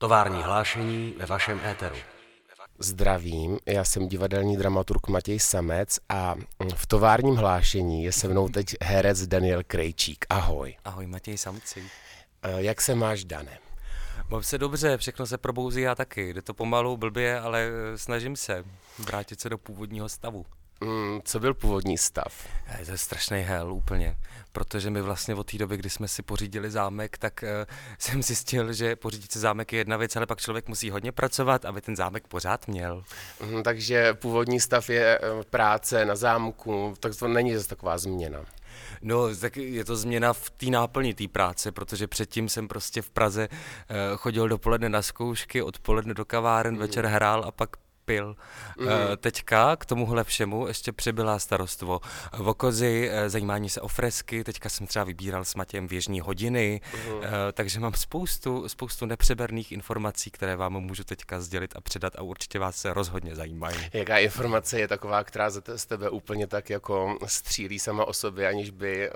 Tovární hlášení ve vašem éteru. Zdravím, já jsem divadelní dramaturg Matěj Samec a v továrním hlášení je se mnou teď herec Daniel Krejčík. Ahoj. Ahoj Matěj Samci. Eh, Jak se máš, Dane? Mám se dobře, všechno se probouzí já taky. Jde to pomalu, blbě, ale eh, snažím se vrátit se do původního stavu. Mm, Co byl původní stav? Eh, To je strašný hell úplně, protože my vlastně od té doby, kdy jsme si pořídili zámek, tak uh, jsem zjistil, že pořídit si zámek je jedna věc, ale pak člověk musí hodně pracovat, aby ten zámek pořád měl. Mm, Takže původní stav je eh, práce na zámku, tak to není zase taková změna. No, tak je to změna v té náplni té práce, protože předtím jsem prostě v Praze uh, chodil dopoledne na zkoušky, odpoledne do kaváren, mm. večer hrál a pak pil. Mm. Teďka k tomuhle všemu ještě přibyla starostvo v okozi, uh, zajímání se o fresky, teďka jsem třeba vybíral s Matějem věžní hodiny, mm. takže mám spoustu, spoustu nepřeberných informací, které vám můžu teďka sdělit a předat a určitě vás se rozhodně zajímají. Jaká informace je taková, která z tebe úplně tak jako střílí sama o sobě, aniž by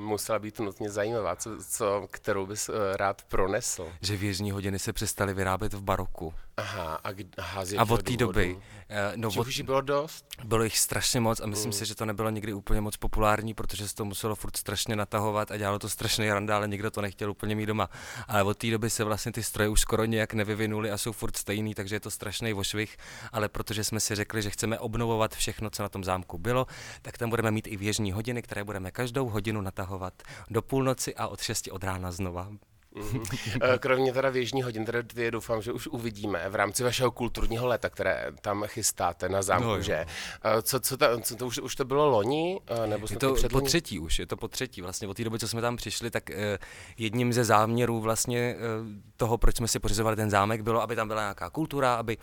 musela být nutně zajímavá, co, co, kterou bys uh, rád pronesl? Že věžní hodiny se přestaly vyrábět v baroku. Aha, a, k- aha z A od té doby, eh, no Že od, už bylo dost? bylo jich strašně moc a myslím Mm. si, že to nebylo nikdy úplně moc populární, protože se to muselo furt strašně natahovat a dělalo to strašný randa, ale nikdo to nechtěl úplně mít doma. Ale od té doby se vlastně ty stroje už skoro nějak nevyvinuly a jsou furt stejný, takže je to strašný vošvih, ale protože jsme si řekli, že chceme obnovovat všechno, co na tom zámku bylo, tak tam budeme mít i věžní hodiny, které budeme každou hodinu natahovat do půlnoci a od 6 od rána znova. Mhm. Eh, Kromě teda věžní hodin, které dvě doufám, že už uvidíme v rámci vašeho kulturního léta, které tam chystáte na zámku, No že? Eh, Co, co, ta, co to už, už to bylo loni? Eh, Nebo Je to po třetí už, je to po třetí. Vlastně od té doby, co jsme tam přišli, tak eh, jedním ze záměrů vlastně eh, toho, proč jsme si pořizovali ten zámek, bylo, aby tam byla nějaká kultura, aby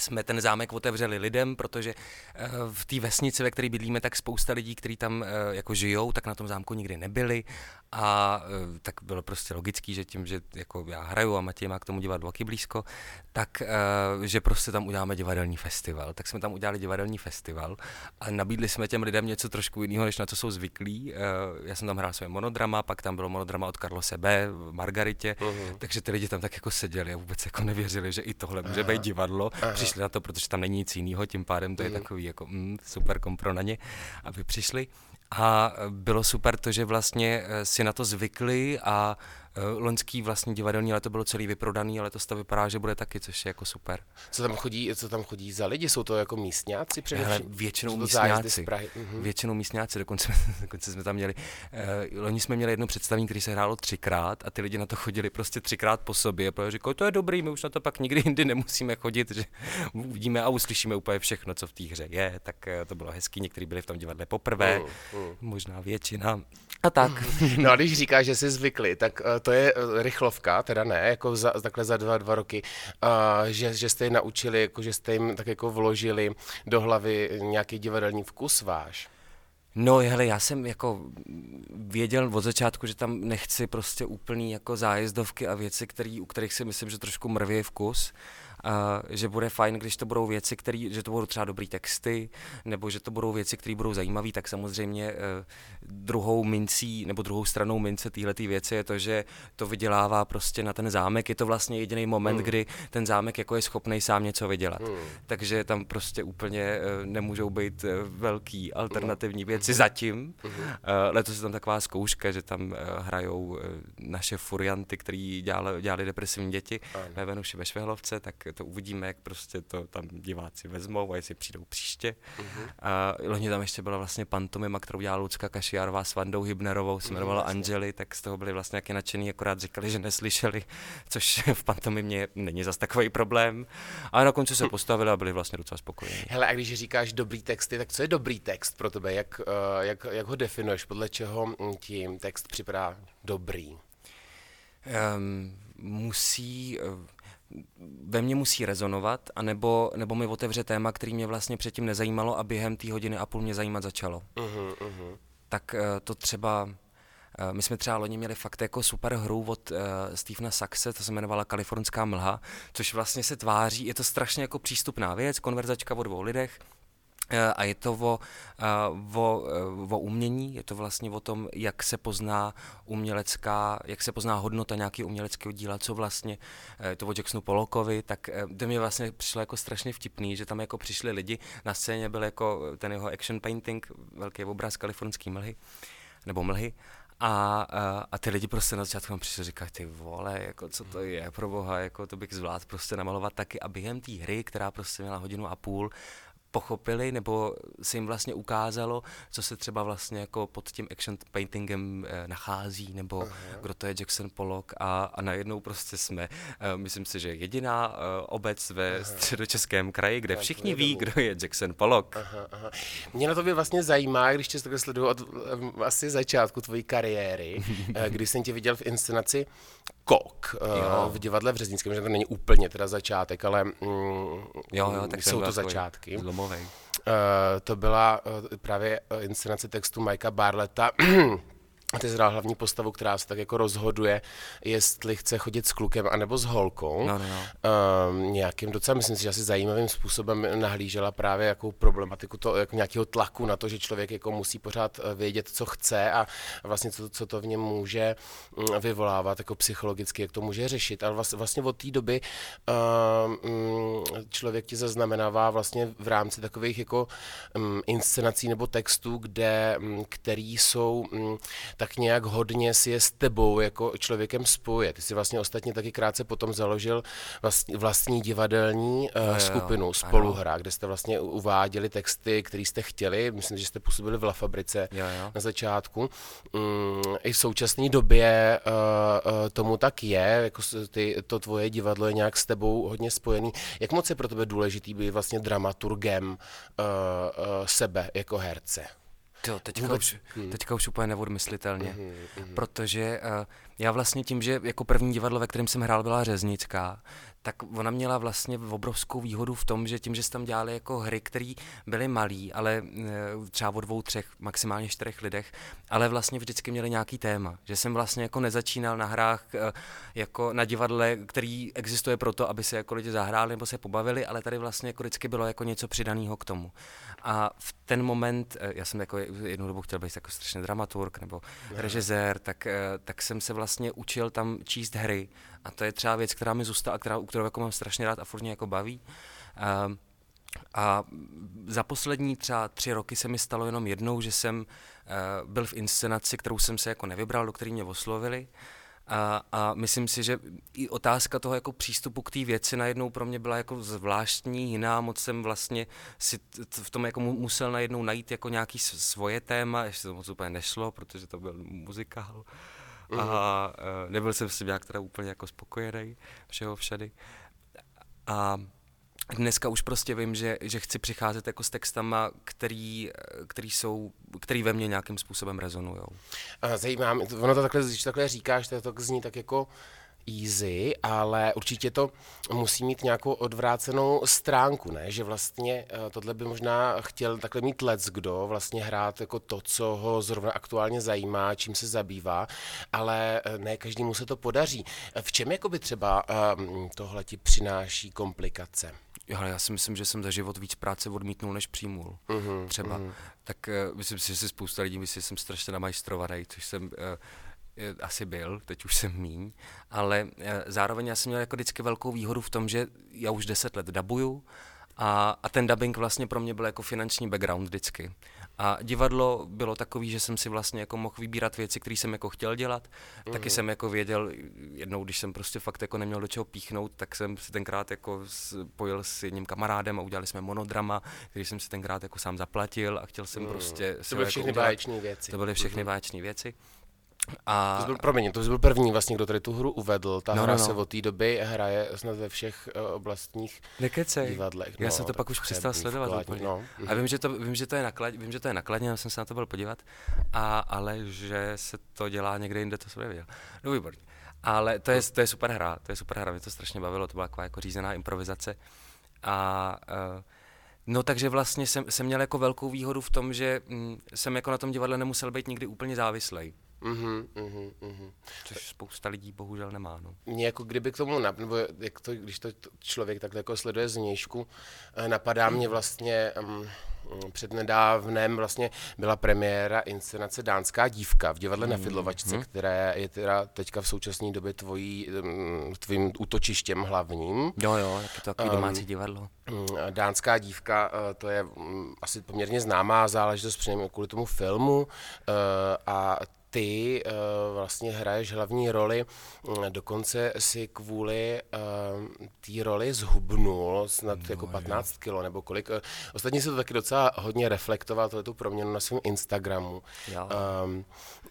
jsme ten zámek otevřeli lidem, protože eh, v té vesnici, ve které bydlíme, tak spousta lidí, kteří tam eh, jako žijou, tak na tom zámku nikdy nebyli a eh, tak bylo prostě logický, že tím, že jako já hraju a Matěj má k tomu divadlo taky blízko, tak že prostě tam uděláme divadelní festival. Tak jsme tam udělali divadelní festival a nabídli jsme těm lidem něco trošku jiného, než na co jsou zvyklí. Já jsem tam hrál své monodrama, pak tam bylo monodrama od Carlose B. v Margaritě, Mhm. takže ty lidi tam tak jako seděli a vůbec jako nevěřili, že i tohle může být divadlo. Přišli na to, protože tam není nic jiného, tím pádem to je takový jako mm, super kompro na ně, aby přišli. A eh, bylo super to, že vlastně eh, si na to zvykli a loňský vlastně divadelní leto bylo celý vyprodaný, ale to to vypadá, že bude taky, což je jako super. Co tam chodí, co tam chodí za lidi? Jsou to jako místňáci Hele, především? většinou zájezdy z místňáci. Mhm. Většinou místňáci, dokonce, dokonce jsme tam měli, uh, loni jsme měli jedno představení, který se hrálo třikrát a ty lidi na to chodili prostě třikrát po sobě, protože říkali, to je dobrý, my už na to pak nikdy jindy nemusíme chodit, že uvidíme a uslyšíme úplně všechno, co v té hře je, tak eh, to bylo hezký, někteří byli v tom divadle poprvé, Mm, mm. možná většina a tak. No a když říkáš, že jsi zvykli, tak to je uh, rychlovka, teda ne, jako za, takhle za dva, dva roky, uh, že, že jste je naučili, jako že jste jim tak jako vložili do hlavy nějaký divadelní vkus váš. No hele, já jsem jako věděl od začátku, že tam nechci prostě úplný jako zájezdovky a věci, který, u kterých si myslím, že trošku mrví vkus. Že bude fajn, když to budou věci, který, že to budou třeba dobrý texty, nebo že to budou věci, které budou zajímavé, tak samozřejmě eh, druhou mincí, nebo druhou stranou mince téhle věci je to, že to vydělává prostě na ten zámek. Je to vlastně jediný moment, Hmm. kdy ten zámek jako je schopný sám něco vydělat. Hmm. Takže tam prostě úplně eh, nemůžou být eh, velký Hmm. alternativní věci zatím. Eh, Letos je tam taková zkouška, že tam hrajou naše furianty, který dělali, dělali depresivní děti Ano. ve Venuši ve Švehlovce, tak to uvidíme, jak prostě to tam diváci vezmou a jestli přijdou příště. Mhm. A loni tam ještě byla vlastně pantomima, kterou dělala Lucka Kašiárová s Vandou Hybnerovou, se jmenovala jasně. Angeli, tak z toho byli vlastně nějaké nadšený, akorát říkali, že neslyšeli, což v pantomimě není zas takový problém. Ale na konci se postavili a byli vlastně docela spokojení. Hele, a když říkáš dobrý texty, tak co je dobrý text pro tebe? Jak, uh, jak, jak ho definuješ? Podle čeho mm, ti text připadá dobrý? um, musí, eh, ve mně musí rezonovat, anebo, nebo mi otevře téma, který mě vlastně předtím nezajímalo a během té hodiny a půl mě zajímat začalo. Uh-huh, uh-huh. Tak eh, to třeba, eh, my jsme třeba loni měli fakt jako super hru od uh, Stephena Saxe, to se jmenovala Kalifornská mlha, což vlastně se tváří, je to strašně jako přístupná věc, konverzačka o dvou lidech, Eh, a je to o, eh, o, eh, o umění, je to vlastně o tom, jak se pozná umělecká, jak se pozná hodnota nějakého uměleckého díla, co vlastně, to o Jacksonu Polokovi, tak to mi vlastně přišlo jako strašně vtipný, že tam jako přišli lidi, na scéně byl jako ten jeho action painting, velký obraz kalifornský mlhy, nebo mlhy, a, a, a ty lidi prostě na začátku přišli říkají, ty vole, jako co to je pro boha, jako to bych zvládl prostě namalovat taky a během té hry, která prostě měla hodinu a půl, pochopili, nebo se jim vlastně ukázalo, co se třeba vlastně jako pod tím action paintingem eh, nachází, nebo Aha. kdo to je Jackson Pollock a, a najednou prostě jsme, eh, myslím si, že jediná eh, obec ve aha. středočeském kraji, kde všichni ví, kdo je Jackson Pollock. Aha, aha. Mě na to by vlastně zajímá, když tě takhle sleduju od asi začátku tvojí kariéry, když jsem tě viděl v inscenaci Kok jo. v divadle v Řeznickém, že to není úplně teda začátek, ale mm, jo, jo, tak jsou to začátky. Zlomovej. Uh, to byla uh, právě inscenace textu Majka Barleta ty zhrál hlavní postavu, která se tak jako rozhoduje, jestli chce chodit s klukem anebo s holkou. No, no, no. Um, nějakým docela, myslím si, že asi zajímavým způsobem nahlížela právě jakou problematiku to, jako nějakého tlaku na to, že člověk jako musí pořád eh, vědět, co chce a vlastně co, co to v něm může mm, vyvolávat jako psychologicky, jak to může řešit. Ale vlastně, vlastně od té doby um, člověk ti zaznamenává vlastně v rámci takových jako um, inscenací nebo textů, kde, um, který jsou um, tak nějak hodně si je s tebou jako člověkem spojuje. Ty si vlastně ostatně taky krátce potom založil vlastní, vlastní divadelní uh, skupinu jo, Spoluhra, kde jste vlastně uváděli texty, které jste chtěli. Myslím, že jste působili v La Fabrice jo, jo. na začátku. Mm, I v současné době uh, uh, tomu tak je, jako ty, to tvoje divadlo je nějak s tebou hodně spojený. Jak moc je pro tebe důležitý být vlastně dramaturgem uh, uh, sebe jako herce? Jo, teďka, už, hmm. teďka už úplně neodmyslitelně, mm, mm. protože uh, já vlastně tím, že jako první divadlo, ve kterém jsem hrál, byla Řeznická, tak ona měla vlastně obrovskou výhodu v tom, že tím, že se tam dělali jako hry, které byly malé, ale uh, třeba o dvou, třech, maximálně čtyřech lidech, ale vlastně vždycky měli nějaký téma. Že jsem vlastně jako nezačínal na hrách uh, jako na divadle, který existuje proto, aby se jako lidi zahráli nebo se pobavili, ale tady vlastně jako vždycky bylo jako něco přidaného k tomu. A v ten moment, eh, já jsem jako jednu dobu chtěl být jako strašně dramaturg nebo režisér, tak, eh, tak jsem se vlastně učil tam číst hry. A to je třeba věc, která mi zůstala, která, u kterou jako mám strašně rád a furt mě jako baví. A, a za poslední třeba tři roky se mi stalo jenom jednou, že jsem uh, byl v inscenaci, kterou jsem se jako nevybral, do které mě oslovili. A, a myslím si, že i otázka toho jako přístupu k té věci najednou pro mě byla jako zvláštní, jiná, moc jsem vlastně si v tom jako musel najednou najít jako nějaký svoje téma, ještě to moc úplně nešlo, protože to byl muzikál. Mm. A uh, nebyl jsem si nějak teda úplně jako spokojený všeho všady. A dneska už prostě vím, že, že chci přicházet jako s textama, který, který, jsou, který ve mně nějakým způsobem rezonují. Zajímá mě, ono to takhle, když takhle říkáš, to, to zní tak jako easy, ale určitě to musí mít nějakou odvrácenou stránku, ne? Že vlastně eh, tohle by možná chtěl takhle mít let's kdo, vlastně hrát jako to, co ho zrovna aktuálně zajímá, čím se zabývá, ale eh, ne každému se to podaří. V čem jakoby třeba um, tohle ti přináší komplikace? Ale já si myslím, že jsem za život víc práce odmítnul, než přijmul. Uh-huh, třeba. Uh-huh. Tak uh, myslím si, že si spousta lidí myslí, že jsem strašně namajstrovaný, což jsem uh, asi byl, teď už jsem míň, ale uh, zároveň já jsem měl jako vždycky velkou výhodu v tom, že já už deset let dabuju a, a ten dubbing vlastně pro mě byl jako finanční background vždycky. A divadlo bylo takový, že jsem si vlastně jako mohl vybírat věci, které jsem jako chtěl dělat. Mm. Taky jsem jako věděl, jednou, když jsem prostě fakt jako neměl do čeho píchnout, tak jsem si tenkrát jako spojil s jedním kamarádem a udělali jsme monodrama, který jsem si tenkrát jako sám zaplatil a chtěl jsem mm. prostě... To byly jako všechny báječní věci. To byly všechny mm. báječní věci. A... To byl, promiň, to byl první vlastně, kdo tady tu hru uvedl. Ta no, hra no, no. se od té doby hraje snad ve všech uh, oblastních Nekecej. divadlech. No, Já jsem to pak už přestal sledovat vkladní, úplně. No. A vím, že to, vím, že to je naklad, vím, že to je nakladně, já jsem se na to byl podívat, a, ale že se to dělá někde jinde, to jsem nevěděl. No výborně. Ale to je, to je super hra, to je super hra, mě to strašně bavilo, to byla taková jako řízená improvizace. A uh, No takže vlastně jsem, jsem měl jako velkou výhodu v tom, že hm, jsem jako na tom divadle nemusel být nikdy úplně závislej. Mm-hmm, mm-hmm. Což spousta lidí bohužel nemá. No. Mě jako kdyby k tomu, nebo jak to, když to člověk takhle jako sleduje z vnějšku, eh, napadá mě vlastně um, přednedávnem vlastně byla premiéra inscenace Dánská dívka v divadle na Fidlovačce, Mhm. které je teda teďka v současné době tvojí, mm, tvým útočištěm hlavním. Jo, jo, je to takový domácí divadlo. Mm, Dánská dívka, eh, to je mm, asi poměrně známá záležitost přinejmenším kvůli tomu filmu eh, a ty eh, vlastně hraješ hlavní roli, mm, dokonce si kvůli té roli zhubnul snad jako 15 kilo nebo kolik. Eh, Ostatně se to taky docela hodně reflektoval, tohle tu proměnu na svém Instagramu. Jo. Um,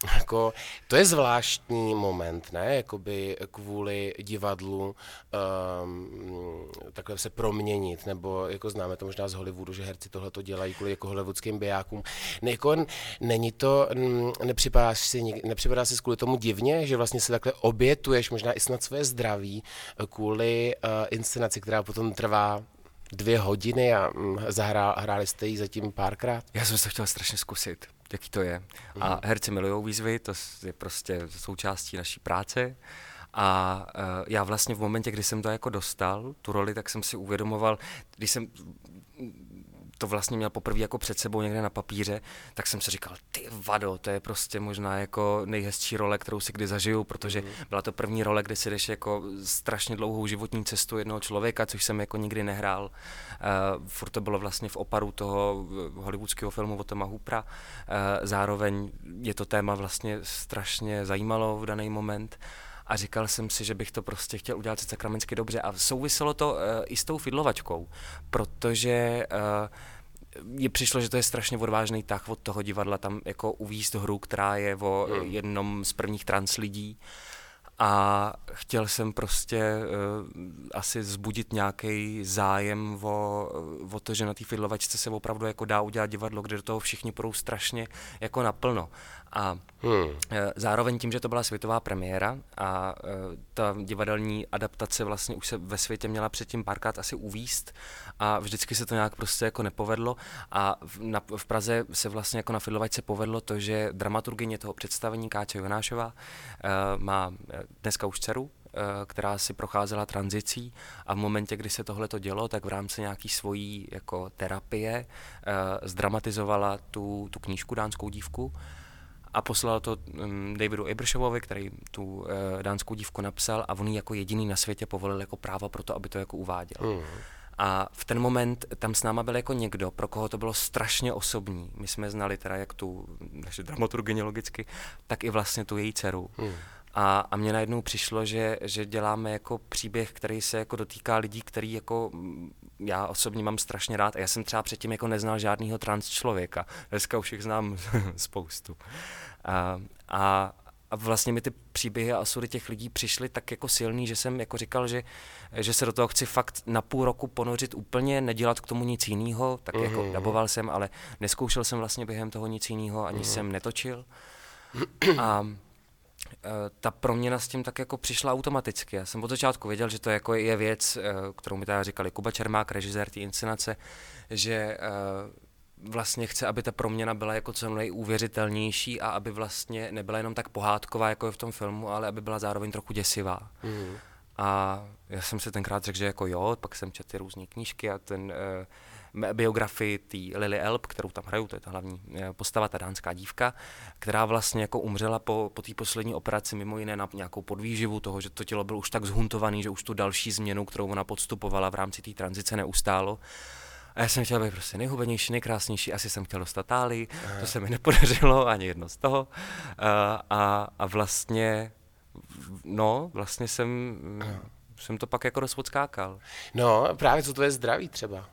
jako, to je zvláštní moment, ne? Jakoby kvůli divadlu um, takhle se proměnit, nebo jako známe to možná z Hollywoodu, že herci tohle to dělají kvůli jako hollywoodským bijákům. Ne, jako, není to, nepřipadá si, nik- nepřipadá si kvůli tomu divně, že vlastně se takhle obětuješ možná i snad své zdraví eh, kvůli uh, inscenaci, která potom trvá dvě hodiny a mm, zahrá, hráli jste ji zatím párkrát? Já jsem se chtěl strašně zkusit, jaký to je. A herci milují výzvy, to je prostě součástí naší práce. A uh, já vlastně v momentě, kdy jsem to jako dostal, tu roli, tak jsem si uvědomoval, když jsem to vlastně měl poprvé jako před sebou někde na papíře, tak jsem si říkal, ty vado, to je prostě možná jako nejhezčí role, kterou si kdy zažiju, protože byla to první role, kde si jdeš jako strašně dlouhou životní cestu jednoho člověka, což jsem jako nikdy nehrál. Uh, furt to bylo vlastně v oparu toho eh, hollywoodského filmu o Toma Hoopera. Uh, zároveň je to téma vlastně strašně zajímalo v daný moment a říkal jsem si, že bych to prostě chtěl udělat sakramensky dobře a souviselo to uh, i s tou fidlovačkou, protože uh, je přišlo, že to je strašně odvážný tah od toho divadla tam jako uvízt hru, která je o jednom z prvních trans lidí a chtěl jsem prostě uh, asi zbudit nějaký zájem o, o to, že na té fidlovačce se opravdu jako dá udělat divadlo, kde do toho všichni půjdou strašně jako naplno. A Hmm. Eh, Zároveň tím, že to byla světová premiéra a eh, ta divadelní adaptace vlastně už se ve světě měla předtím párkrát asi uvíst a vždycky se to nějak prostě jako nepovedlo a v, na, v Praze se vlastně jako na Fidlovačce povedlo to, že dramaturgyně toho představení Káča Jonášová eh, má dneska už dceru, která si procházela tranzicí a v momentě, kdy se tohle to dělo, tak v rámci nějaký svojí jako terapie eh, zdramatizovala tu, tu knížku Dánskou dívku a poslal to um, Davidu Abrashovovi, který tu uh, dánskou dívku napsal a on ji jako jediný na světě povolil jako právo pro to, aby to jako uváděl. Hmm. A v ten moment tam s náma byl jako někdo, pro koho to bylo strašně osobní. My jsme znali teda jak tu naše dramaturgyně logicky, tak i vlastně tu její dceru. Hmm. A, a mně najednou přišlo, že, že děláme jako příběh, který se jako dotýká lidí, který jako mm, já osobně mám strašně rád. A já jsem třeba předtím jako neznal žádného trans člověka. Dneska už jich znám spoustu. A, a, a vlastně mi ty příběhy a osudy těch lidí přišly tak jako silný, že jsem jako říkal, že, že se do toho chci fakt na půl roku ponořit úplně, nedělat k tomu nic jiného, tak mm-hmm. jako daboval jsem, ale neskoušel jsem vlastně během toho nic jiného, ani mm-hmm. jsem netočil. A ta proměna s tím tak jako přišla automaticky. Já jsem od začátku věděl, že to jako je věc, eh, kterou mi tady říkali Kuba Čermák, režisér té inscenace, že eh, vlastně chce, aby ta proměna byla jako co nejuvěřitelnější a aby vlastně nebyla jenom tak pohádková, jako je v tom filmu, ale aby byla zároveň trochu děsivá. Hmm. A já jsem si tenkrát řekl, že jako jo, pak jsem četl ty různé knížky a ten uh, biografii té Lily Elb, kterou tam hraju, to je ta hlavní uh, postava, ta dánská dívka, která vlastně jako umřela po, po té poslední operaci mimo jiné na nějakou podvýživu toho, že to tělo bylo už tak zhuntovaný, že už tu další změnu, kterou ona podstupovala v rámci té tranzice neustálo. A já jsem chtěl být prostě nejhubenější, nejkrásnější, asi jsem chtěl dostat tálii, to se mi nepodařilo, ani jedno z toho. Uh, a, a vlastně, no, vlastně jsem, jsem to pak jako dost odskákal. No, právě co to je zdraví třeba.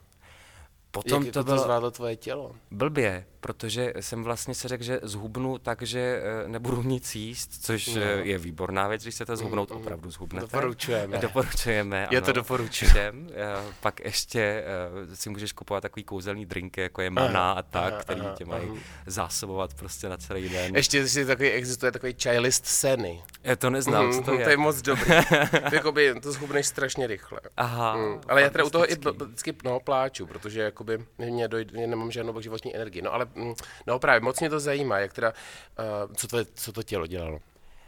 Potom Jak to to bylo zvládlo tvoje tělo? blbě, protože jsem vlastně si řekl, že zhubnu tak, že eh, nebudu nic jíst, což No. no. je výborná věc, když chcete zhubnout, opravdu zhubnete. Doporučujeme. Doporučujeme, Já ano, to doporučuji. Všem. Eh, Pak ještě eh, si můžeš kupovat takový kouzelný drinky, jako je maná a tak, aha, který aha, tě mají aha. zásobovat prostě na celý den. Ještě si takový, existuje takový čaj list seny. Já to neznám, co to je. to je moc dobrý. to, jakoby, to zhubneš strašně rychle. Aha, Mm. Ale já teda u toho i vždycky no, pláču, protože jakoby mě dojde, nemám žádnou životní energii. No ale mm, no právě, moc mě to zajímá, jak teda, uh, co, to, co to tělo dělalo.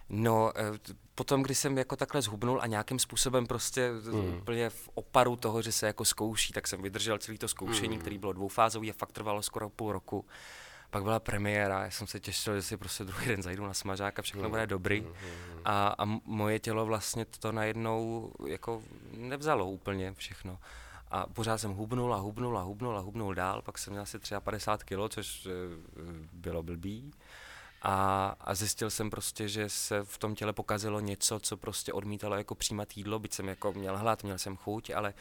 No, eh, potom, když jsem jako takhle zhubnul a nějakým způsobem prostě hmm. úplně v oparu toho, že se jako zkouší, tak jsem vydržel celý to zkoušení, hmm. který bylo dvoufázový a fakt trvalo skoro půl roku. Pak byla premiéra, já jsem se těšil, že si prostě druhý den zajdu na smažák a všechno bude dobrý. A, a moje tělo vlastně to najednou jako nevzalo úplně všechno. A pořád jsem hubnul a hubnul a hubnul a hubnul dál, pak jsem měl asi 53 kg, což eh, bylo blbý. A, a zjistil jsem prostě, že se v tom těle pokazilo něco, co prostě odmítalo jako přijímat jídlo, byť jsem jako měl hlad, měl jsem chuť, ale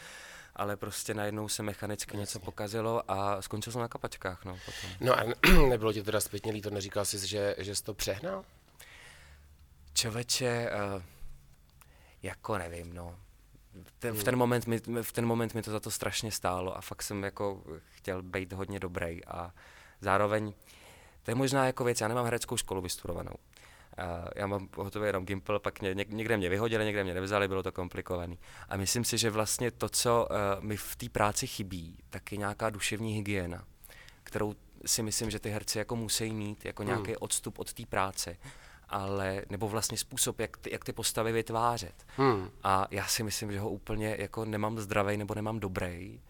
ale prostě najednou se mechanicky Jasně. něco pokazilo a skončil jsem na kapačkách. No, potom. no a nebylo ti teda zpětně líto, neříkal jsi, že, že jsi to přehnal? Čověče, uh, jako nevím, no. Ten, v, ten hmm. moment mi, v ten moment mi to za to strašně stálo a fakt jsem jako chtěl být hodně dobrý a zároveň, to je možná jako věc, já nemám hereckou školu vystudovanou. Uh, já mám hotový jenom Gimple, pak ně, někde mě vyhodili, někde mě nevzali, bylo to komplikovaný. A myslím si, že vlastně to, co uh, mi v té práci chybí, tak je nějaká duševní hygiena, kterou si myslím, že ty herci jako musí mít, jako hmm. nějaký odstup od té práce ale, nebo vlastně způsob, jak ty, jak ty postavy vytvářet. Hmm. A já si myslím, že ho úplně jako nemám zdravý nebo nemám dobrý.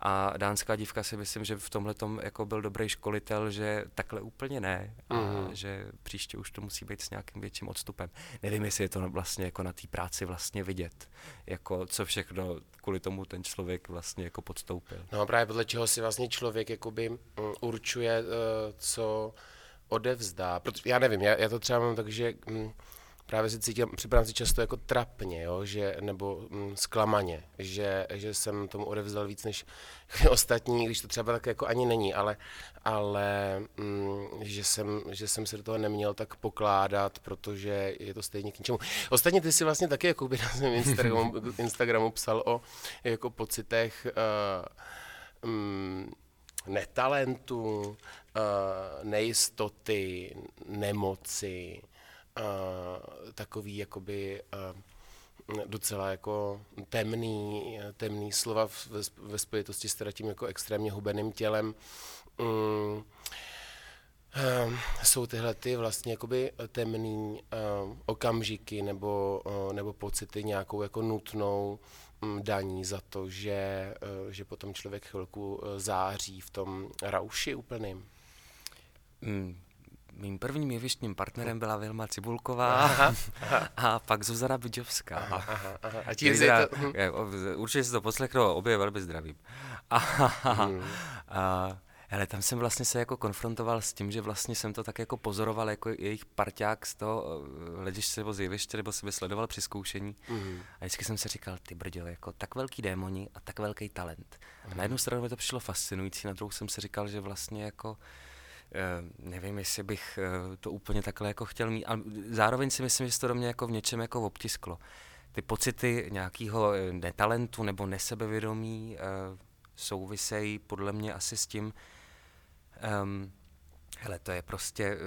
A dánská dívka si myslím, že v tomhle jako byl dobrý školitel, že takhle úplně ne. A mm. že příště už to musí být s nějakým větším odstupem. Nevím, jestli je to vlastně jako na té práci vlastně vidět, jako co všechno kvůli tomu ten člověk vlastně jako podstoupil. No právě podle čeho si vlastně člověk jakoby mm, určuje, eh, co odevzdá. Protože já nevím, já, já to třeba mám tak, že mm, právě si cítím, připadám si často jako trapně, jo, že, nebo mm, zklamaně, že, že jsem tomu odevzdal víc než ostatní, když to třeba tak jako ani není, ale, ale mm, že, jsem, že jsem se do toho neměl tak pokládat, protože je to stejně k ničemu. Ostatně ty si vlastně taky jako by na svém Instagramu, Instagramu psal o jako pocitech uh, um, netalentu, uh, nejistoty, nemoci, uh, takový jakoby uh, docela jako temný, temný slova ve, spojitosti s tím jako extrémně hubeným tělem. Um, jsou tyhle ty vlastně jakoby temný okamžiky nebo, nebo pocity nějakou jako nutnou daní za to, že, uh, že potom člověk chvilku uh, září v tom rauši úplným. Mm, Mým prvním jevištním partnerem byla Vilma Cibulková aha, aha. a pak Zuzana Bidžovská. Aha, aha, aha. A ti zdra... to... Hm. Určitě si to poslechnou, obě velmi zdravím. A, hmm. a, ale tam jsem vlastně se jako konfrontoval s tím, že vlastně jsem to tak jako pozoroval jako jejich parťák z toho eh, hlediště nebo z jeviště, nebo jsem sledoval při zkoušení. Mm. A vždycky jsem si říkal, ty brďo, jako tak velký démoni a tak velký talent. A na jednu stranu mi to přišlo fascinující, na druhou jsem si říkal, že vlastně jako Eh, nevím, jestli bych eh, to úplně takhle jako chtěl mít, ale zároveň si myslím, že se to do mě jako v něčem jako obtisklo. Ty pocity nějakého netalentu nebo nesebevědomí souvisejí podle mě asi s tím, um, hele, to je prostě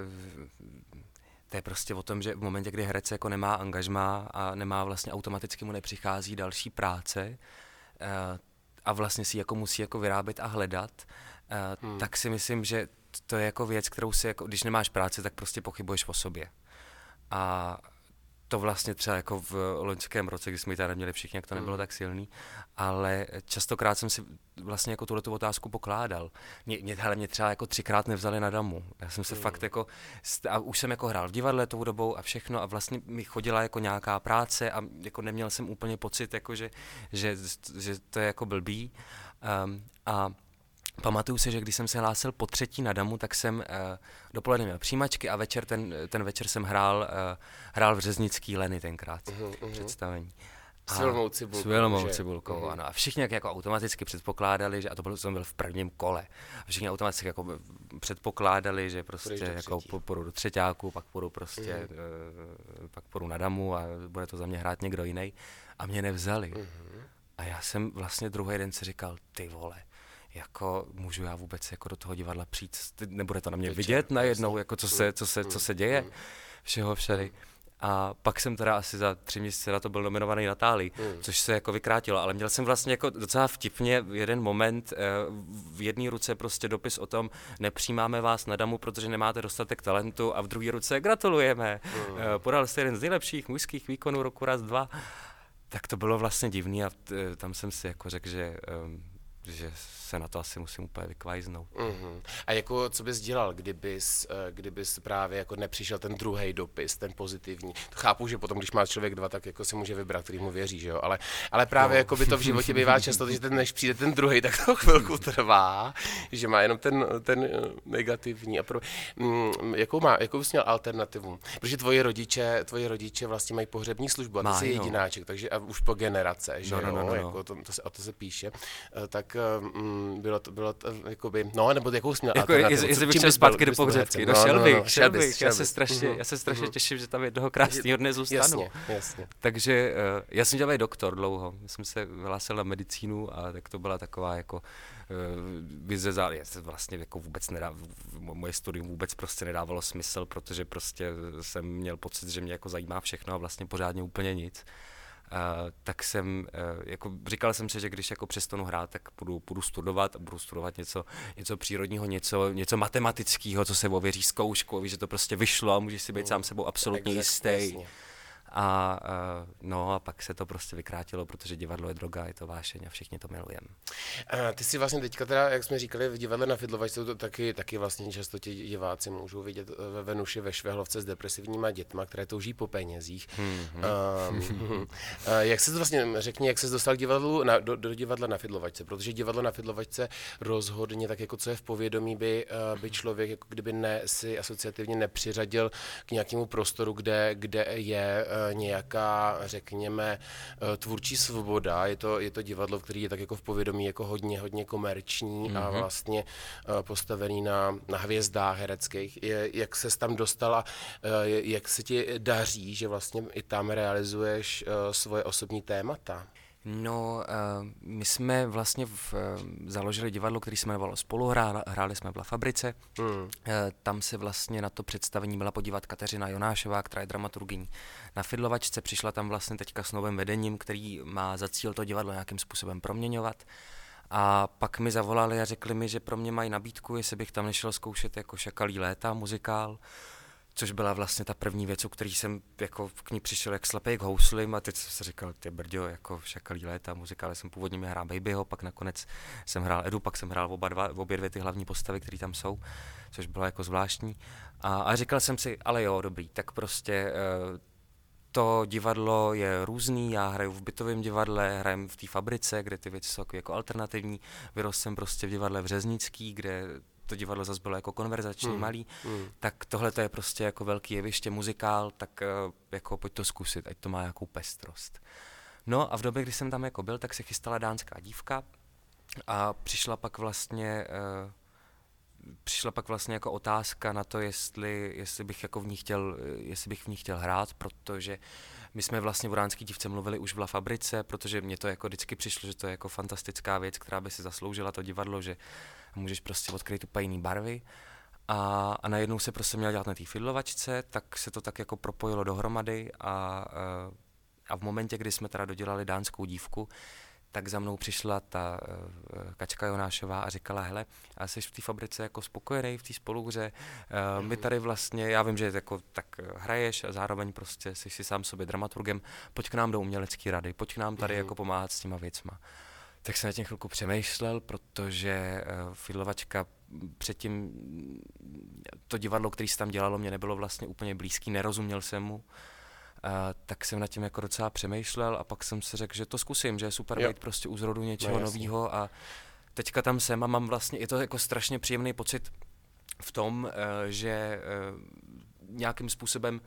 to je prostě o tom, že v momentě, kdy herec jako nemá angažmá a nemá vlastně automaticky mu nepřichází další práce a vlastně si jako musí jako vyrábět a hledat, hmm. tak si myslím, že to je jako věc, kterou si, jako, když nemáš práci, tak prostě pochybuješ o sobě. A to vlastně třeba jako v loňském roce, kdy jsme ji tady měli všichni, jak to nebylo mm. tak silný, ale častokrát jsem si vlastně jako tuhle otázku pokládal. Mě, mě, hele, mě třeba jako třikrát nevzali na damu. Já jsem se mm. fakt jako, a už jsem jako hrál v divadle tou dobou a všechno a vlastně mi chodila jako nějaká práce a jako neměl jsem úplně pocit, jako že, že, že to je jako blbý. Um, a Pamatuju si, že když jsem se hlásil po třetí na damu, tak jsem uh, dopoledne měl přijímačky a večer ten, ten večer jsem hrál, uh, hrál v Řeznický Leny tenkrát uh-huh, uh-huh. představení. S Vilmou Cibulkou. S Vilmou Cibulkou, uh-huh. ano. A všichni jak, jako automaticky předpokládali, že, a to byl, jsem byl v prvním kole, a všichni automaticky jako předpokládali, že prostě jako půjdu do třetíku, pak půjdu prostě, uh-huh. uh, pak půjdu na damu a bude to za mě hrát někdo jiný. A mě nevzali. Uh-huh. A já jsem vlastně druhý den si říkal, ty vole, jako můžu já vůbec jako do toho divadla přijít, nebude to na mě vidět najednou, jako co se, co se, co se děje, všeho všady. A pak jsem teda asi za tři měsíce na to byl nominovaný na Táli, hmm. což se jako vykrátilo, ale měl jsem vlastně jako docela vtipně jeden moment eh, v jedné ruce prostě dopis o tom, nepřijímáme vás na damu, protože nemáte dostatek talentu a v druhé ruce gratulujeme, hmm. podal jste jeden z nejlepších mužských výkonů roku raz, dva. Tak to bylo vlastně divný a tam jsem si jako řekl, že um, že se na to asi musím úplně vykvajznout. Mm-hmm. A jako co bys dělal, kdybys, eh, kdybys právě jako nepřišel ten druhý dopis, ten pozitivní? To chápu, že potom, když má člověk dva, tak jako si může vybrat, který mu věří, že jo? Ale, ale právě no. jako by to v životě bývá často, že ten, než přijde ten druhý, tak to chvilku trvá, že má jenom ten, ten eh, negativní. A pro, mm, jakou, má, jakou bys měl alternativu? Protože tvoji rodiče, tvoji rodiče vlastně mají pohřební službu a ty jsi no. jedináček, takže a už po generace, že no, no, no, no, Jako to, to, se, o to se píše. Eh, tak mm, bylo to, bylo to, jakoby, no, nebo jakou jsi měl jako, jestli, jestli bych šel zpátky do pohřebky, no, šel bych, šel bych, já se strašně, já se strašně těším, že tam jednoho krásného dne zůstanu. Jasně, jasně. Takže uh, já jsem dělal doktor dlouho, já jsem se vyhlásil na medicínu a tak to byla taková jako uh, vize za, já se vlastně jako vůbec nedá, moje studium vůbec prostě nedávalo smysl, protože prostě jsem měl pocit, že mě jako zajímá všechno a vlastně pořádně úplně nic. Uh, tak jsem, uh, jako říkal jsem si, že když jako přestanu hrát, tak budu, budu studovat a budu studovat něco, něco přírodního, něco, něco matematického, co se ověří zkouškou, víš, že to prostě vyšlo a můžeš si být mm, sám sebou absolutně jistý. Jasně. A uh, no a pak se to prostě vykrátilo, protože divadlo je droga, je to vášeň a všichni to milujeme. A ty si vlastně teďka teda, jak jsme říkali, v divadle na Fidlovačce to taky, taky vlastně často ti diváci můžou vidět eh, ve Venuši ve Švehlovce s depresivníma dětma, které touží po penězích. Hmm, hmm. Um, jak se to vlastně, řekni, jak se dostal divadlu na, do, do, divadla na Fidlovačce, protože divadlo na Fidlovačce rozhodně, tak jako co je v povědomí, by, by člověk jako kdyby ne, si asociativně nepřiřadil k nějakému prostoru, kde, kde je nějaká, řekněme, eh, tvůrčí svoboda. Je to, je to divadlo, který je tak jako v povědomí jako hodně, hodně komerční mm-hmm. a mhm. vlastně eh, postavený na, na hvězdách hereckých. Je, jak se tam dostala, eh, jak se ti daří, že vlastně i tam realizuješ svoje osobní témata? No, uh, my jsme vlastně v, uh, založili divadlo, který se jmenovalo Spoluhra, hráli jsme v La Fabrice. Mm. Uh, tam se vlastně na to představení byla podívat Kateřina Jonášová, která je dramaturgyní na Fidlovačce. Přišla tam vlastně teďka s novým vedením, který má za cíl to divadlo nějakým způsobem proměňovat. A pak mi zavolali a řekli mi, že pro mě mají nabídku, jestli bych tam nešel zkoušet jako Šakalí léta muzikál což byla vlastně ta první věc, o který jsem jako k ní přišel jak slepý k houslim a teď jsem si říkal, ty brďo, jako šakalí léta, ale jsem původně měl hrát Babyho, pak nakonec jsem hrál Edu, pak jsem hrál oba dva, obě dvě ty hlavní postavy, které tam jsou, což bylo jako zvláštní. A, a říkal jsem si, ale jo, dobrý, tak prostě uh, to divadlo je různý, já hraju v bytovém divadle, hrajem v té fabrice, kde ty věci jsou jako alternativní, vyrostl jsem prostě v divadle v Řeznický, kde to divadlo zase bylo jako konverzační, mm. malý, mm. tak tohle to je prostě jako velký jeviště, muzikál, tak uh, jako pojď to zkusit, ať to má nějakou pestrost. No a v době, kdy jsem tam jako byl, tak se chystala dánská dívka a přišla pak vlastně uh, přišla pak vlastně jako otázka na to, jestli, jestli bych jako v ní chtěl, jestli bych v ní chtěl hrát, protože my jsme vlastně v Uránské dívce mluvili už v La Fabrice, protože mě to jako vždycky přišlo, že to je jako fantastická věc, která by si zasloužila to divadlo, že můžeš prostě odkryt úplně jiný barvy. A, a najednou se prostě měl dělat na té fidlovačce, tak se to tak jako propojilo dohromady a, eh, a v momentě, kdy jsme teda dodělali dánskou dívku, tak za mnou přišla ta uh, Kačka Jonášová a říkala, hele, a jsi v té fabrice jako spokojený v té spoluhře, uh, my tady vlastně, já vím, že jako tak hraješ a zároveň prostě jsi si sám sobě dramaturgem, pojď k nám do umělecké rady, pojď k nám tady jako pomáhat s těma věcma. Tak jsem na tím chvilku přemýšlel, protože uh, Fidlovačka předtím, to divadlo, které se tam dělalo, mě nebylo vlastně úplně blízký, nerozuměl jsem mu. Uh, tak jsem nad tím jako docela přemýšlel a pak jsem si řekl, že to zkusím, že je super jo. být prostě u zrodu něčeho no, nového a teďka tam jsem a mám vlastně, je to jako strašně příjemný pocit v tom, eh, že eh, nějakým způsobem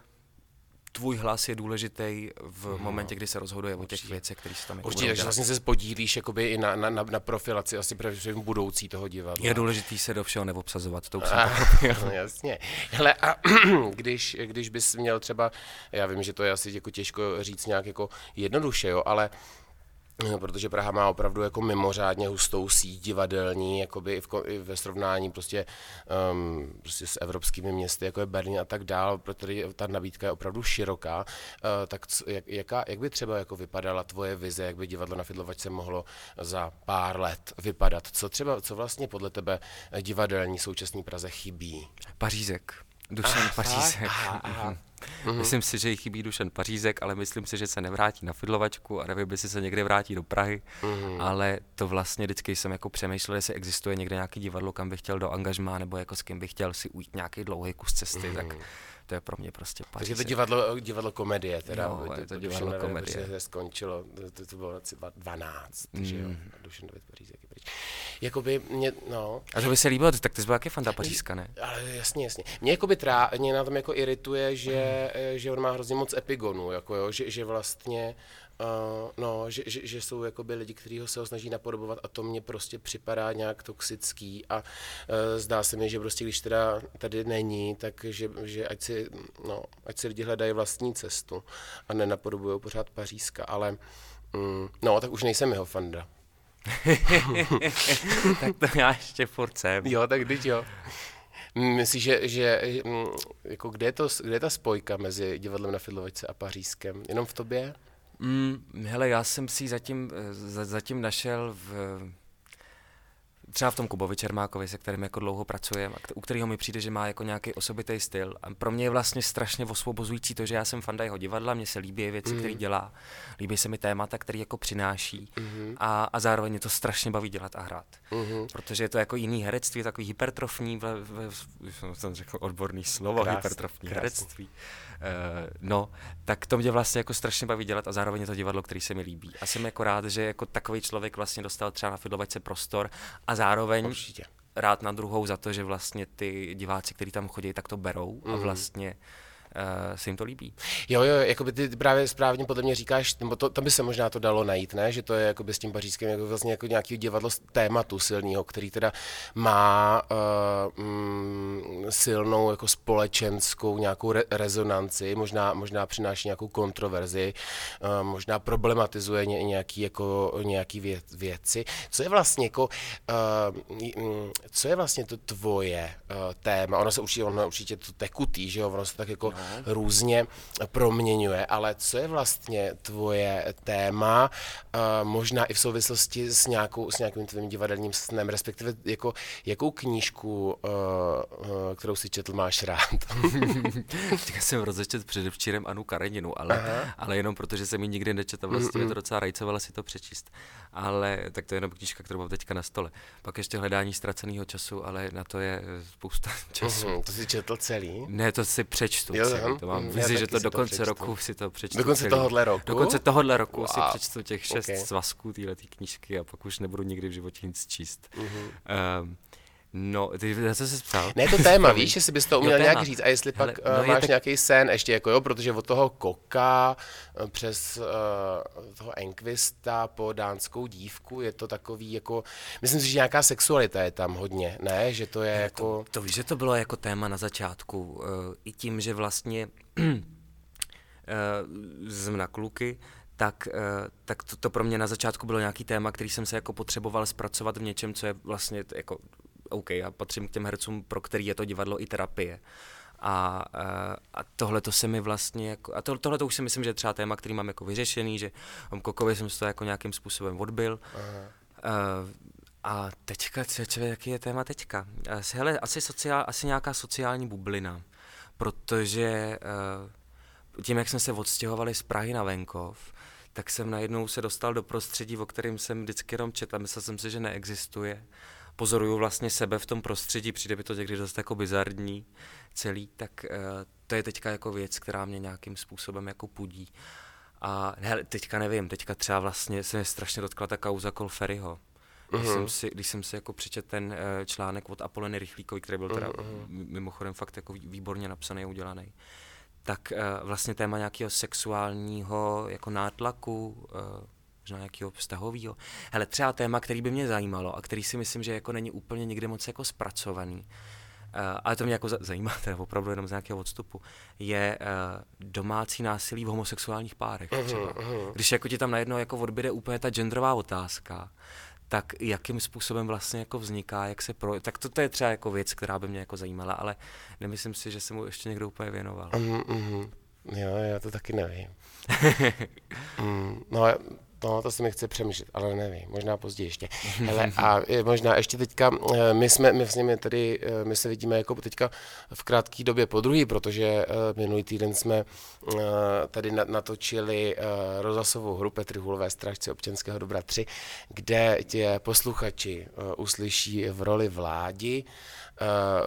tvůj hlas je důležitý v no, momentě, kdy se rozhoduje o těch věcech, které se tam jako Určitě, takže vlastně se podílíš jakoby i na, na, na, na profilaci asi především budoucí toho divadla. Je důležitý se do všeho neobsazovat, to už jsem no, jasně. Hele, a když, když bys měl třeba, já vím, že to je asi jako těžko říct nějak jako jednoduše, jo, ale No, protože Praha má opravdu jako mimořádně hustou síť divadelní, jakoby i, v, i ve srovnání prostě, um, prostě s evropskými městy, jako je Berlín a tak dál, protože ta nabídka je opravdu široká. Uh, tak co, jak, jaká, jak by třeba jako vypadala tvoje vize, jak by divadlo na Fidlovačce mohlo za pár let vypadat? Co třeba, co vlastně podle tebe divadelní současný Praze chybí? Pařízek. Dušan ah, Pařízek. Aha, aha. Mm-hmm. Myslím si, že jí chybí Dušan Pařízek, ale myslím si, že se nevrátí na fidlovačku a nevím, jestli se někde vrátí do Prahy, mm-hmm. ale to vlastně vždycky jsem jako přemýšlel, jestli existuje někde nějaký divadlo, kam bych chtěl do angažmá, nebo jako s kým bych chtěl si ujít nějaký dlouhý kus cesty, mm-hmm. tak to je pro mě prostě Pařízek. Takže to divadlo, divadlo komedie, teda. Jo, je to divadlo Dušan komedie. Se skončilo, to, to bylo asi 12, takže mm. jo, Dušan David Pařízek je pryč. Jakoby mě, no. A to by se líbilo, tak ty jsi byl jaký fanda Pařízka, ne? Ale jasně, jasně. Mě jakoby trá, mě na tom jako irituje, že, mm. že on má hrozně moc epigonů, jako jo, že, že vlastně Uh, no, že, že, že jsou jakoby lidi, kteří ho se ho snaží napodobovat a to mně prostě připadá nějak toxický a uh, zdá se mi, že prostě když teda tady není, tak že, že ať, si, no, ať si lidi hledají vlastní cestu a nenapodobují pořád Pařízka, ale um, no, tak už nejsem jeho fanda. tak to já ještě furt jsem. Jo, tak teď jo. Myslíš, že, že jako kde, je to, kde je ta spojka mezi divadlem na Fidlovačce a Pařízskem? Jenom v tobě? Mm, hele, já jsem si zatím, eh, zatím našel v, třeba v tom Kubovi Čermákovi, se kterým jako dlouho pracujeme, u kterého mi přijde, že má jako nějaký osobitý styl. A pro mě je vlastně strašně osvobozující to, že já jsem fanda jeho divadla, mně se líbí věci, mm. které dělá, líbí se mi témata, které jako přináší mm. a, a zároveň mě to strašně baví dělat a hrát. Mm. Protože je to jako jiný herectví, takový hypertrofní, v, v, v, jsem řekl odborný slovo, krás, hypertrofní krásný. herectví. Uh, no, tak to mě vlastně jako strašně baví dělat a zároveň je to divadlo, který se mi líbí. A jsem jako rád, že jako takový člověk vlastně dostal třeba na Fidlovačce prostor a zároveň Určitě. rád na druhou za to, že vlastně ty diváci, kteří tam chodí, tak to berou mm. a mhm. vlastně uh, se jim to líbí. Jo, jo, jako by ty právě správně podle mě říkáš, nebo to, tam by se možná to dalo najít, ne? že to je jako by s tím pařížským jako vlastně jako nějaký divadlo tématu silného, který teda má uh, mm, silnou jako společenskou nějakou re- rezonanci, možná, možná přináší nějakou kontroverzi, uh, možná problematizuje ně, nějaký, jako, nějaký vě, věci. Co je vlastně jako, uh, co je vlastně to tvoje uh, téma? Ono se určitě, ono určitě to tekutý, že jo? Ono se tak jako no různě proměňuje, ale co je vlastně tvoje téma, možná i v souvislosti s, nějakou, s nějakým tvým divadelním snem, respektive jako, jakou knížku, kterou si četl, máš rád? Já jsem rozečet předevčírem Anu Kareninu, ale, ale jenom protože jsem ji nikdy nečetl, vlastně mm-hmm. to docela rajcovala si to přečíst. Ale tak to je jenom knížka, kterou mám teďka na stole. Pak ještě hledání ztraceného času, ale na to je spousta času. Mm-hmm, to si četl celý? Ne, to si přečtu. Jo, celý. To mám vizi, že to do konce to roku si to přečtu. Do konce tohohle roku? Do konce tohohle roku wow. si přečtu těch šest okay. svazků téhle knížky a pak už nebudu nikdy v životě nic číst. Mm-hmm. Um, No, ty co jsi psal? Ne, to téma, víš, jestli bys to uměl jo, nějak říct a jestli Hele, pak no, máš tak... nějaký sen ještě, jako jo, protože od toho koka eh, přes uh, toho Enquista po dánskou dívku je to takový jako, myslím si, že nějaká sexualita je tam hodně, ne, že to je ne, jako... To, to víš, že to bylo jako téma na začátku, uh, i tím, že vlastně uh, z kluky, tak, tak to, to pro mě na začátku bylo nějaký téma, který jsem se jako potřeboval zpracovat v něčem, co je vlastně jako OK, já patřím k těm hercům, pro který je to divadlo i terapie. A, eh, a tohle to se mi vlastně, jako, a to, tohle to už si myslím, že je třeba téma, který mám jako vyřešený, že Kokovi jsem to jako nějakým způsobem odbil. Aha. Uh, a teďka, člověk, jaký je téma teďka? Asi, hele, asi, sociál, asi nějaká sociální bublina, protože uh, tím, jak jsme se odstěhovali z Prahy na venkov, tak jsem najednou se dostal do prostředí, o kterém jsem vždycky jenom četl a myslel jsem si, že neexistuje pozoruju vlastně sebe v tom prostředí, přijde by to někdy dost jako bizarní celý, tak uh, to je teďka jako věc, která mě nějakým způsobem jako pudí. A hele, teďka nevím, teďka třeba vlastně se mě strašně dotkla ta kauza Colferryho. Když, uh-huh. jsem si, když jsem si jako přečet ten uh, článek od Apoleny Rychlíkovi, který byl teda uh-huh. mimochodem fakt jako výborně napsaný a udělaný, tak uh, vlastně téma nějakého sexuálního jako nátlaku, uh, možná nějakého vztahového. Hele, třeba téma, který by mě zajímalo a který si myslím, že jako není úplně někde moc jako zpracovaný, ale to mě jako zajímá, teda opravdu jenom z nějakého odstupu, je uh, domácí násilí v homosexuálních párech třeba. Když jako ti tam najednou jako odbyde úplně ta genderová otázka, tak jakým způsobem vlastně jako vzniká, jak se pro... Tak to, to je třeba jako věc, která by mě jako zajímala, ale nemyslím si, že se mu ještě někdo úplně věnoval. Mm, mm, jo, já to taky nevím. mm, no, No, to se mi chce přemýšlet, ale nevím, možná později ještě. Hele, a možná ještě teďka, eh, my jsme, my s nimi tady, eh, my se vidíme jako teďka v krátké době po druhý, protože minulý týden jsme tady natočili rozhlasovou hru Petry Hulové strážci občanského dobra 3, kde tě posluchači uslyší v roli vládi,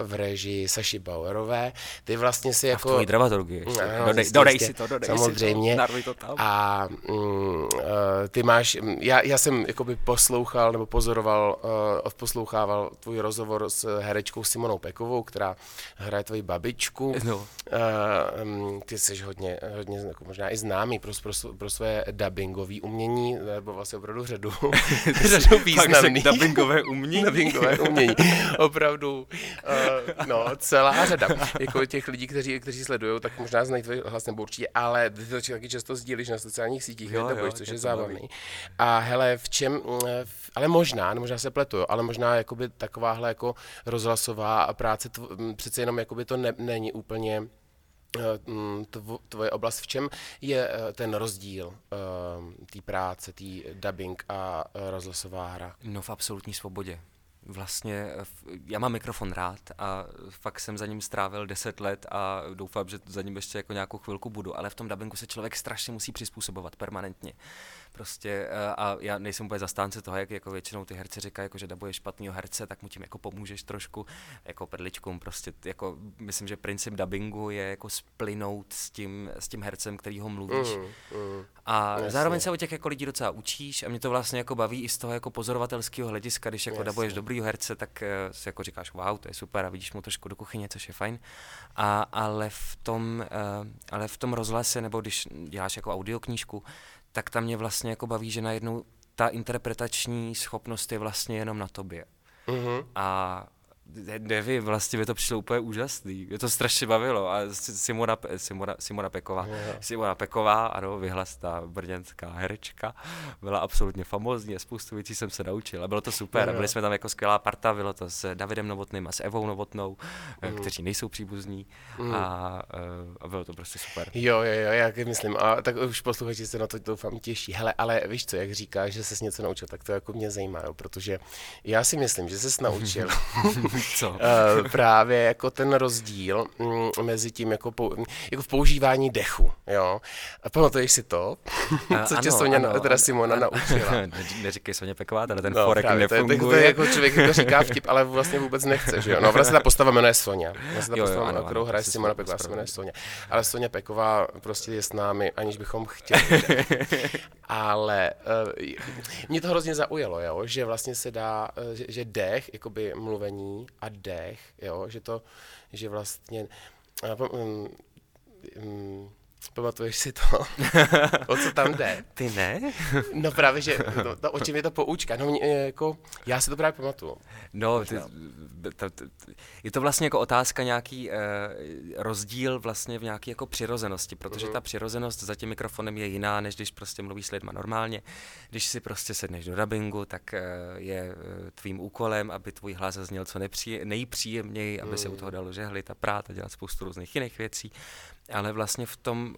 v režii Saši Bauerové. Ty vlastně si jako... A v tvojí dramaturgii. No, dodej, dodej si to, dodej samozřejmě. si to, to tam. A mm, eh, ty máš, já, já jsem jakoby poslouchal nebo pozoroval, uh, poslouchával tvůj rozhovor s herečkou Simonou Pekovou, která hraje tvoji babičku. No. Uh, ty jsi hodně, hodně jako možná i známý pro, pro, pro své dubbingové umění, nebo vlastně opravdu řadu, řadu významných. dubbingové umění. dubbingové umění. Opravdu Uh, no, celá řada. Jako těch lidí, kteří, kteří sledují, tak možná znají tvůj hlas nebo určitě, ale ty to taky často sdílíš na sociálních sítích, jo, jo, což je zábavný. A hele, v čem, v, ale možná, no možná se pletu, ale možná jakoby takováhle jako rozhlasová práce, tvo, přece jenom jakoby to ne, není úplně eh, tvoje oblast. V čem je eh, ten rozdíl té práce, té dubbing a rozhlasová hra? No v absolutní svobodě vlastně, já mám mikrofon rád a fakt jsem za ním strávil 10 let a doufám, že za ním ještě jako nějakou chvilku budu, ale v tom dubbingu se člověk strašně musí přizpůsobovat permanentně. Prostě eh, a já nejsem úplně zastánce toho, jak jako většinou ty herci říkají, jako, že dabuješ špatného herce, tak mu tím jako pomůžeš trošku, jako perličkům prostě, jako myslím, že princip dubbingu je jako splynout s tím, s tím hercem, který ho mluvíš. Mm, mm, a jasně. zároveň se o těch jako lidí docela učíš a mě to vlastně jako baví i z toho jako pozorovatelského hlediska, když jako jasně. dabuješ dobrýho herce, tak uh, si jako říkáš, wow, to je super a vidíš mu trošku do kuchyně, což je fajn. A, ale v tom, uh, ale v tom rozhlase, nebo když děláš jako audioknížku, tak tam mě vlastně jako baví, že najednou ta interpretační schopnost je vlastně jenom na tobě. Mm-hmm. A nevím, vlastně mi to přišlo úplně úžasný. Mě to strašně bavilo. A Simona, Simona, Simona Peková, yeah. Simona Peková, ano, vyhlastá brněnská herečka, byla absolutně famózní a spoustu věcí jsem se naučil. A bylo to super. Yeah. Byli jsme tam jako skvělá parta, bylo to s Davidem Novotným a s Evou Novotnou, mm. kteří nejsou příbuzní mm. a, eh, a, bylo to prostě super. Jo, jo, jo, já myslím. A tak už posluchači se na to doufám těší. Hele, ale víš co, jak říkáš, že jsi něco naučil, tak to jako mě zajímá, jo, protože já si myslím, že jsi naučil Co? Uh, právě jako ten rozdíl um, mezi tím jako, pou, jako v používání dechu, jo. A pamatuješ si to? Co tě Soně, ano, teda Simona ano. naučila? ne, neříkej Soně Peková, ale ten no, forek právě, nefunguje. To, to, to, je jako člověk, kdo říká vtip, ale vlastně vůbec nechce, že jo. No vlastně ta postava jmenuje Soně. Vlastně ta jo, postava, jo, ano, kterou hraje Simona Peková, se jmenuje Soně. Ale Soně Peková prostě je s námi, aniž bychom chtěli. ale uh, mě to hrozně zaujalo, jo, že vlastně se dá, uh, že, že dech, jakoby mluvení a dech, jo, že to, že vlastně, um, um, Pamatuješ si to? o co tam jde? Ty ne? no právě, že to, to, o čem je to poučka? No mě, jako, já si to právě pamatuju. No, ty, to, to, je to vlastně jako otázka nějaký uh, rozdíl vlastně v nějaké jako přirozenosti, protože uh-huh. ta přirozenost za tím mikrofonem je jiná, než když prostě mluvíš s lidma normálně. Když si prostě sedneš do dubbingu, tak uh, je uh, tvým úkolem, aby tvůj hlas zazněl co nepříje, nejpříjemněji, aby uh-huh. se u toho dalo žehlit a prát a dělat spoustu různých jiných věcí ale vlastně v tom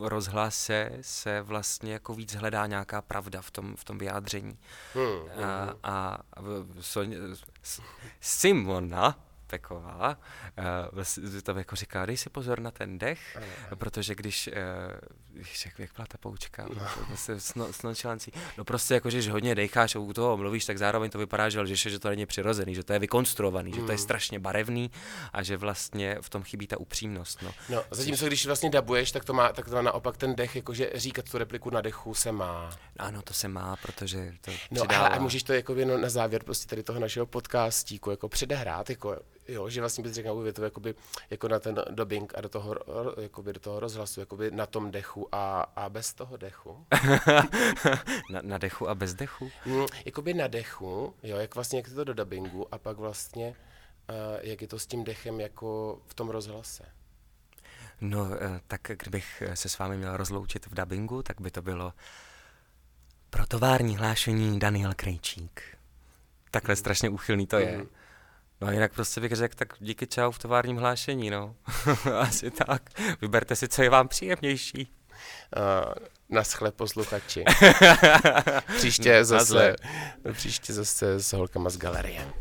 rozhlase se vlastně jako víc hledá nějaká pravda v tom, v tom vyjádření. Hmm, a, hmm. a, a Simona Peková uh, tam jako říká, dej si pozor na ten dech, ano. protože když, uh, jak, jak byla ta poučka, no. vlastně sno, snočilancí, no prostě jako, že hodně decháš a u toho mluvíš, tak zároveň to vypadá, že, že, že to není přirozený, že to je vykonstruovaný, mm. že to je hmm. strašně barevný a že vlastně v tom chybí ta upřímnost. No, no zatímco když vlastně dabuješ, tak to má, tak to má naopak ten dech, jakože říkat tu repliku na dechu se má. Ano, to se má, protože to No ale a můžeš to jako na závěr prostě tady toho našeho podcastíku jako předehrát, jako jo, že vlastně bys řekl větu jakoby, jako na ten dubbing a do toho, jakoby do toho rozhlasu, jakoby na tom dechu a, a bez toho dechu. na, na dechu a bez dechu? Mm, jakoby na dechu, jo, jak vlastně jak to do dubbingu a pak vlastně jak je to s tím dechem jako v tom rozhlase? No, tak kdybych se s vámi měl rozloučit v dubbingu, tak by to bylo pro tovární hlášení Daniel Krejčík. Takhle strašně úchylný to je. Mm. No a jinak prostě bych řekl, tak díky čau v továrním hlášení, no. Asi tak. Vyberte si, co je vám příjemnější. Uh, naschle posluchači. příště zase, příště zase s holkama z galerie.